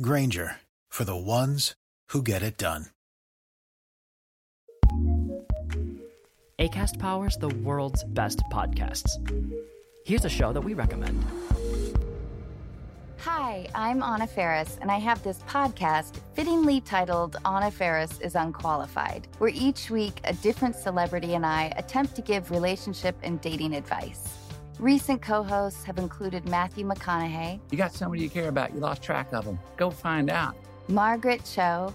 Grainger for the ones who get it done. ACAST powers the world's best podcasts. Here's a show that we recommend. Hi, I'm Anna Faris, and I have this podcast fittingly titled Anna Faris is Unqualified, where each week a different celebrity and I attempt to give relationship and dating advice. Recent co hosts have included Matthew McConaughey. You got somebody you care about, you lost track of them. Go find out. Margaret Cho.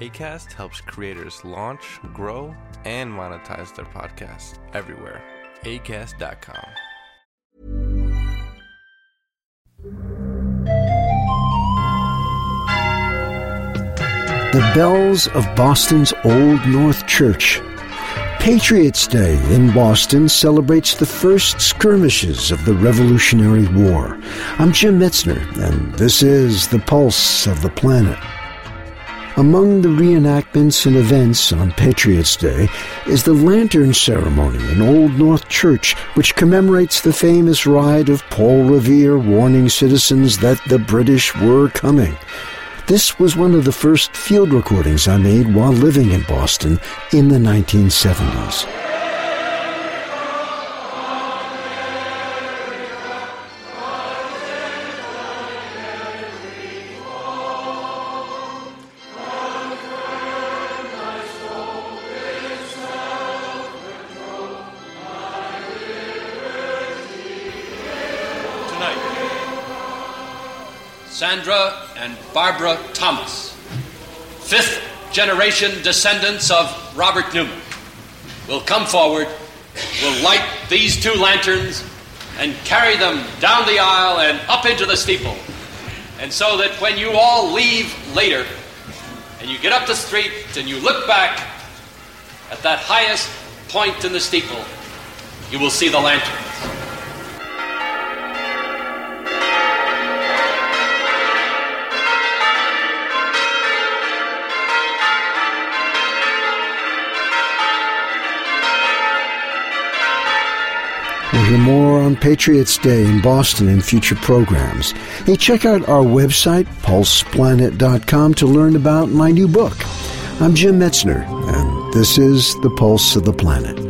ACAST helps creators launch, grow, and monetize their podcasts everywhere. ACAST.com. The bells of Boston's Old North Church. Patriots' Day in Boston celebrates the first skirmishes of the Revolutionary War. I'm Jim Metzner, and this is The Pulse of the Planet. Among the reenactments and events on Patriots' Day is the Lantern Ceremony in Old North Church, which commemorates the famous ride of Paul Revere warning citizens that the British were coming. This was one of the first field recordings I made while living in Boston in the 1970s. Sandra and Barbara Thomas, fifth generation descendants of Robert Newman, will come forward, will light these two lanterns, and carry them down the aisle and up into the steeple. And so that when you all leave later, and you get up the street and you look back at that highest point in the steeple, you will see the lanterns. We'll hear more on Patriots Day in Boston in future programs. Hey, check out our website, pulseplanet.com, to learn about my new book. I'm Jim Metzner, and this is The Pulse of the Planet.